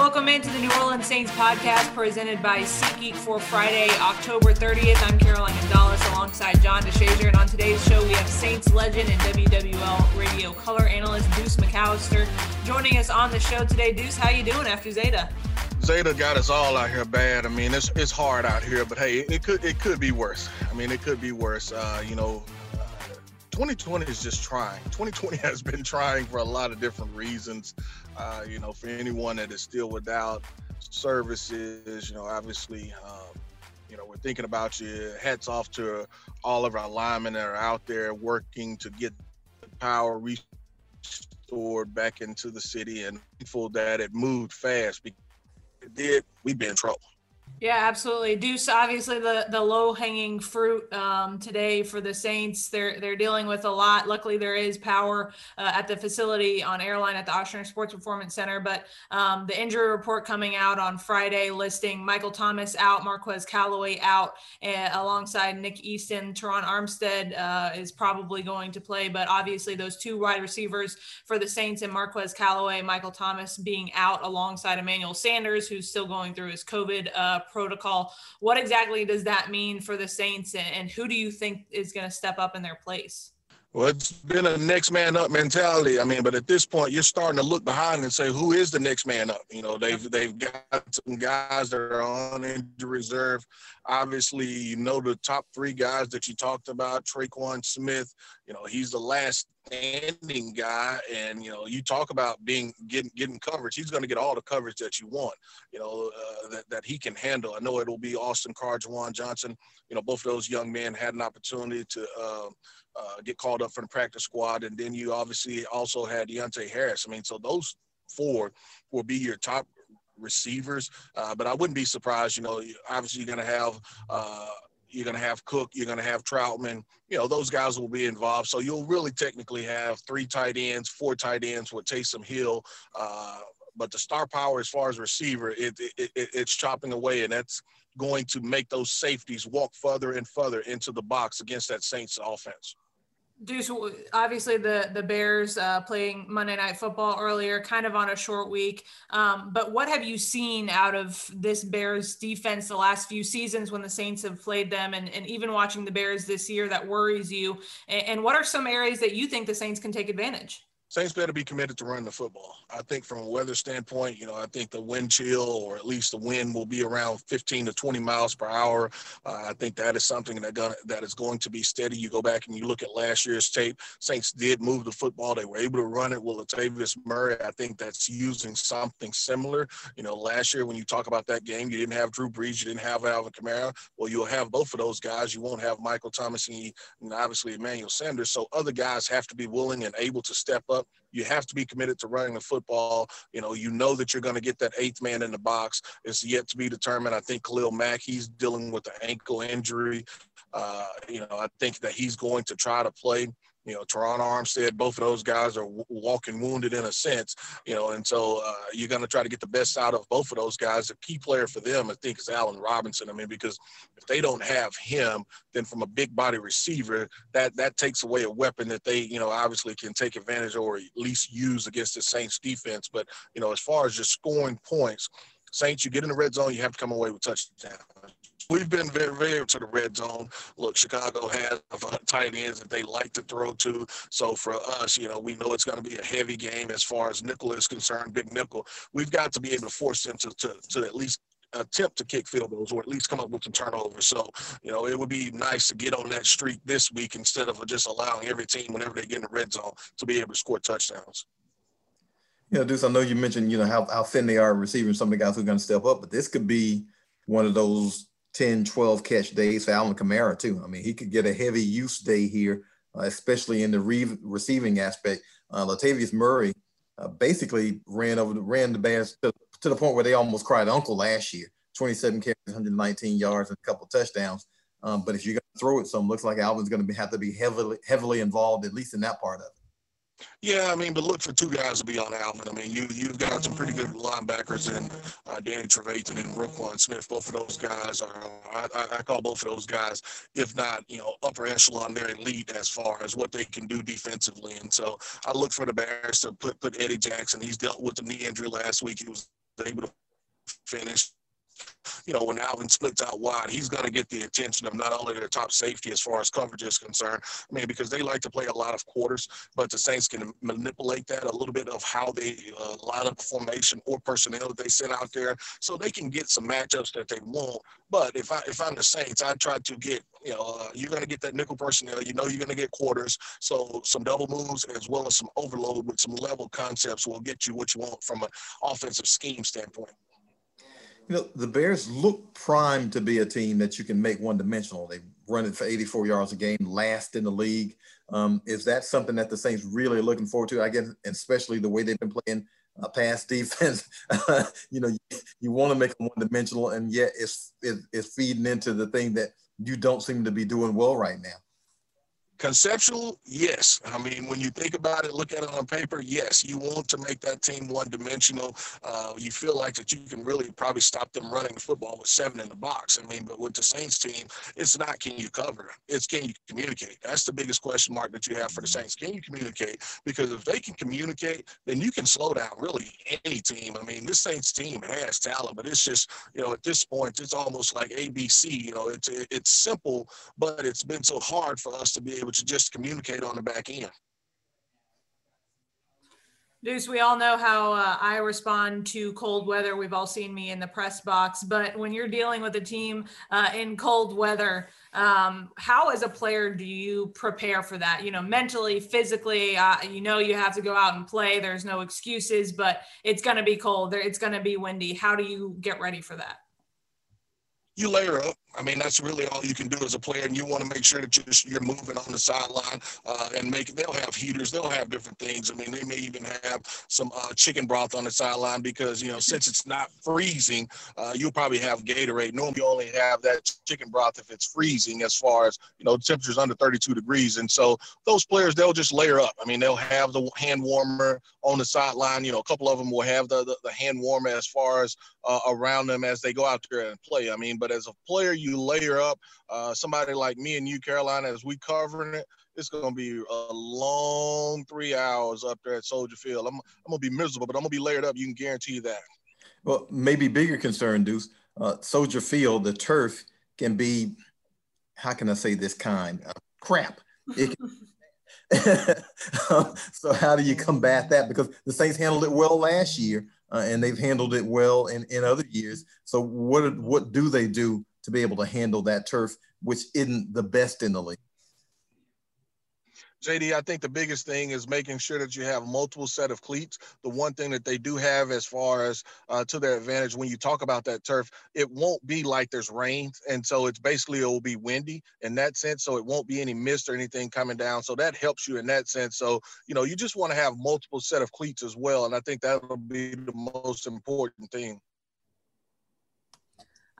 Welcome into the New Orleans Saints podcast presented by SeatGeek for Friday, October 30th. I'm Caroline Gonzalez alongside John DeShazier. And on today's show, we have Saints legend and WWL radio color analyst Deuce McAllister joining us on the show today. Deuce, how you doing after Zeta? Zeta got us all out here bad. I mean, it's it's hard out here, but hey, it could it could be worse. I mean, it could be worse. Uh, you know, 2020 is just trying. 2020 has been trying for a lot of different reasons. Uh, you know, for anyone that is still without services, you know, obviously, um, you know, we're thinking about you. Hats off to all of our linemen that are out there working to get the power restored back into the city and thankful that it moved fast. Because it did, we'd be in trouble. Yeah, absolutely. Deuce, obviously the the low hanging fruit um, today for the Saints. They're they're dealing with a lot. Luckily, there is power uh, at the facility on airline at the Ochsner Sports Performance Center. But um, the injury report coming out on Friday listing Michael Thomas out, Marquez Callaway out, uh, alongside Nick Easton. Terron Armstead uh, is probably going to play, but obviously those two wide receivers for the Saints and Marquez Callaway, Michael Thomas being out alongside Emmanuel Sanders, who's still going through his COVID uh, protocol. What exactly does that mean for the Saints, and who do you think is going to step up in their place? Well, it's been a next man up mentality. I mean, but at this point, you're starting to look behind and say, who is the next man up? You know, they've they've got some guys that are on injury reserve. Obviously, you know the top three guys that you talked about, Tre'Quan Smith. You know, he's the last standing guy, and you know, you talk about being getting getting coverage. He's going to get all the coverage that you want. You know, uh, that that he can handle. I know it'll be Austin Carr, Juwan Johnson. You know, both of those young men had an opportunity to. Uh, uh, get called up for the practice squad. And then you obviously also had Deonte Harris. I mean, so those four will be your top receivers. Uh, but I wouldn't be surprised, you know, obviously you're going to have. Uh, you're going to have Cook. You're going to have Troutman. You know, those guys will be involved. So you'll really technically have three tight ends, four tight ends with Taysom Hill. Uh, but the star power, as far as receiver, it, it, it, it's chopping away, and that's going to make those safeties walk further and further into the box against that Saints offense. Deuce, obviously the the Bears uh, playing Monday Night Football earlier, kind of on a short week. Um, but what have you seen out of this Bears defense the last few seasons when the Saints have played them, and, and even watching the Bears this year that worries you? And, and what are some areas that you think the Saints can take advantage? Saints better be committed to running the football. I think from a weather standpoint, you know, I think the wind chill or at least the wind will be around 15 to 20 miles per hour. Uh, I think that is something that gonna, that is going to be steady. You go back and you look at last year's tape. Saints did move the football. They were able to run it with Latavius Murray. I think that's using something similar. You know, last year when you talk about that game, you didn't have Drew Brees, you didn't have Alvin Kamara. Well, you'll have both of those guys. You won't have Michael Thomas and, and obviously Emmanuel Sanders. So other guys have to be willing and able to step up you have to be committed to running the football. You know, you know that you're going to get that eighth man in the box. It's yet to be determined. I think Khalil Mack, he's dealing with an ankle injury. Uh, you know, I think that he's going to try to play. You know, Terron Armstead, both of those guys are w- walking wounded in a sense, you know, and so uh, you're going to try to get the best out of both of those guys. A key player for them, I think, is Allen Robinson. I mean, because if they don't have him, then from a big body receiver, that that takes away a weapon that they, you know, obviously can take advantage or at least use against the Saints defense. But, you know, as far as just scoring points, Saints, you get in the red zone, you have to come away with touchdowns we've been very, very to the red zone. Look, Chicago has uh, tight ends that they like to throw to. So for us, you know, we know it's going to be a heavy game as far as nickel is concerned, big nickel. We've got to be able to force them to, to, to at least attempt to kick field goals or at least come up with some turnovers. So, you know, it would be nice to get on that streak this week instead of just allowing every team, whenever they get in the red zone, to be able to score touchdowns. You know, Deuce, I know you mentioned, you know, how, how thin they are receiving some of the guys who are going to step up, but this could be one of those 10, 12 catch days for Alvin Kamara, too. I mean, he could get a heavy use day here, uh, especially in the re- receiving aspect. Uh, Latavius Murray uh, basically ran over the, ran the Bears to, to, the point where they almost cried uncle last year 27 carries, 119 yards, and a couple touchdowns. Um, but if you're going to throw it some, looks like Alvin's going to have to be heavily heavily involved, at least in that part of it. Yeah, I mean, but look for two guys to be on Alvin. I mean, you you've got some pretty good linebackers in uh, Danny Trevathan and Roquan Smith. Both of those guys are I, I, call both of those guys, if not you know upper echelon, they're elite as far as what they can do defensively. And so I look for the Bears to put put Eddie Jackson. He's dealt with the knee injury last week. He was able to finish you know, when Alvin splits out wide, he's going to get the attention of not only their top safety as far as coverage is concerned. I mean, because they like to play a lot of quarters, but the Saints can manipulate that a little bit of how they uh, line up formation or personnel that they send out there, so they can get some matchups that they want. But if I if I'm the Saints, I try to get you know uh, you're going to get that nickel personnel. You know you're going to get quarters, so some double moves as well as some overload with some level concepts will get you what you want from an offensive scheme standpoint you know, the Bears look primed to be a team that you can make one dimensional. They run it for 84 yards a game, last in the league. Um, is that something that the Saints really are looking forward to? I guess, especially the way they've been playing uh, pass defense. you know, you, you want to make them one dimensional, and yet it's, it's feeding into the thing that you don't seem to be doing well right now. Conceptual, yes. I mean, when you think about it, look at it on paper, yes. You want to make that team one dimensional. Uh, you feel like that you can really probably stop them running the football with seven in the box. I mean, but with the Saints team, it's not can you cover, it's can you communicate. That's the biggest question mark that you have for the Saints. Can you communicate? Because if they can communicate, then you can slow down really any team. I mean, this Saints team has talent, but it's just, you know, at this point, it's almost like ABC. You know, it's it's simple, but it's been so hard for us to be able to just communicate on the back end. Deuce, we all know how uh, I respond to cold weather. We've all seen me in the press box, but when you're dealing with a team uh, in cold weather, um, how as a player do you prepare for that? You know, mentally, physically, uh, you know, you have to go out and play. There's no excuses, but it's going to be cold. It's going to be windy. How do you get ready for that? You layer up. I mean, that's really all you can do as a player, and you want to make sure that you're, you're moving on the sideline uh, and make. They'll have heaters, they'll have different things. I mean, they may even have some uh, chicken broth on the sideline because you know since it's not freezing, uh, you'll probably have Gatorade. Normally, you only have that chicken broth if it's freezing, as far as you know, temperatures under 32 degrees, and so those players they'll just layer up. I mean, they'll have the hand warmer on the sideline. You know, a couple of them will have the the, the hand warmer as far as uh, around them as they go out there and play. I mean, but as a player, you layer up. Uh, somebody like me and you, Carolina, as we covering it, it's going to be a long three hours up there at Soldier Field. I'm, I'm going to be miserable, but I'm going to be layered up. You can guarantee that. Well, maybe bigger concern, Deuce. Uh, Soldier Field, the turf can be, how can I say this kind? Uh, crap. Can, so how do you combat that? Because the Saints handled it well last year, uh, and they've handled it well in, in other years. So what what do they do to be able to handle that turf, which isn't the best in the league? JD, I think the biggest thing is making sure that you have multiple set of cleats. The one thing that they do have as far as uh, to their advantage when you talk about that turf, it won't be like there's rain. And so it's basically, it will be windy in that sense. So it won't be any mist or anything coming down. So that helps you in that sense. So, you know, you just want to have multiple set of cleats as well. And I think that'll be the most important thing.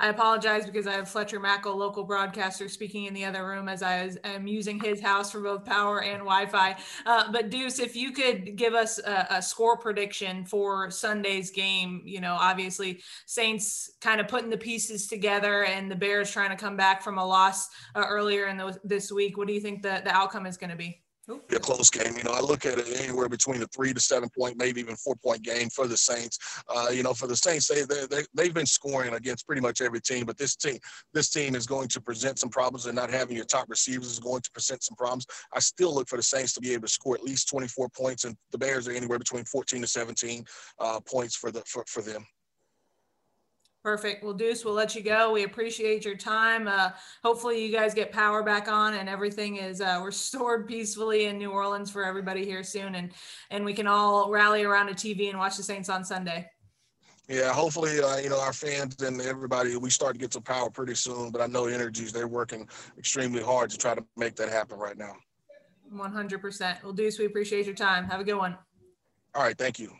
I apologize because I have Fletcher Mackel, local broadcaster, speaking in the other room as I am using his house for both power and Wi-Fi. Uh, but Deuce, if you could give us a, a, score prediction for Sunday's game, you know, obviously Saints kind of putting the pieces together, and the Bears trying to come back from a loss uh, earlier in the, this week. What do you think the, the outcome is going to be? Be a close game. You know, I look at it anywhere between a three to seven point, maybe even four point game for the Saints. Uh, you know, for the Saints, they, they, they, have been scoring against pretty much every team, but this team, this team is going to present some problems and not having your top receivers is going to present some problems. I still look for the Saints to be able to score at least 24 points and the Bears are anywhere between 14 to 17 uh, points for the, for, for them. Perfect. Well, Deuce, we'll let you go. We appreciate your time. Uh, hopefully, you guys get power back on and everything is uh, restored peacefully in New Orleans for everybody here soon, and and we can all rally around a TV and watch the Saints on Sunday. Yeah, hopefully, uh, you know, our fans and everybody, we start to get some power pretty soon. But I know Entergy's, they're working extremely hard to try to make that happen right now. 100%. Well, Deuce, we appreciate your time. Have a good one. All right. Thank you.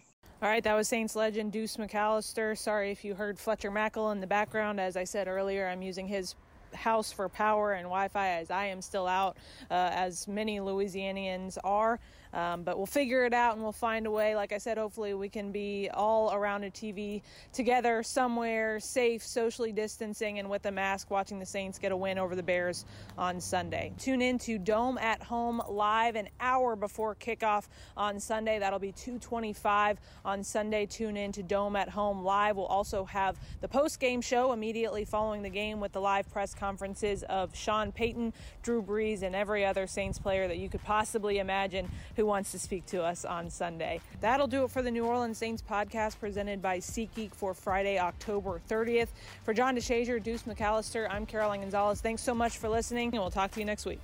All right, that was Saints legend Deuce McAllister. Sorry if you heard Fletcher Mackel in the background. As I said earlier, I'm using his house for power and Wi-Fi as I am still out, uh, as many Louisianians are. Um, but we'll figure it out and we'll find a way. Like I said, hopefully we can be all around a TV together somewhere, safe, socially distancing, and with a mask, watching the Saints get a win over the Bears on Sunday. Tune in to Dome at Home live an hour before kickoff on Sunday. That'll be 2:25 on Sunday. Tune in to Dome at Home live. We'll also have the post-game show immediately following the game with the live press conferences of Sean Payton, Drew Brees, and every other Saints player that you could possibly imagine who wants to speak to us on Sunday. That'll do it for the New Orleans Saints podcast presented by SeatGeek for Friday, October 30th. For John DeShazier, Deuce McAllister, I'm Caroline Gonzalez. Thanks so much for listening, and we'll talk to you next week.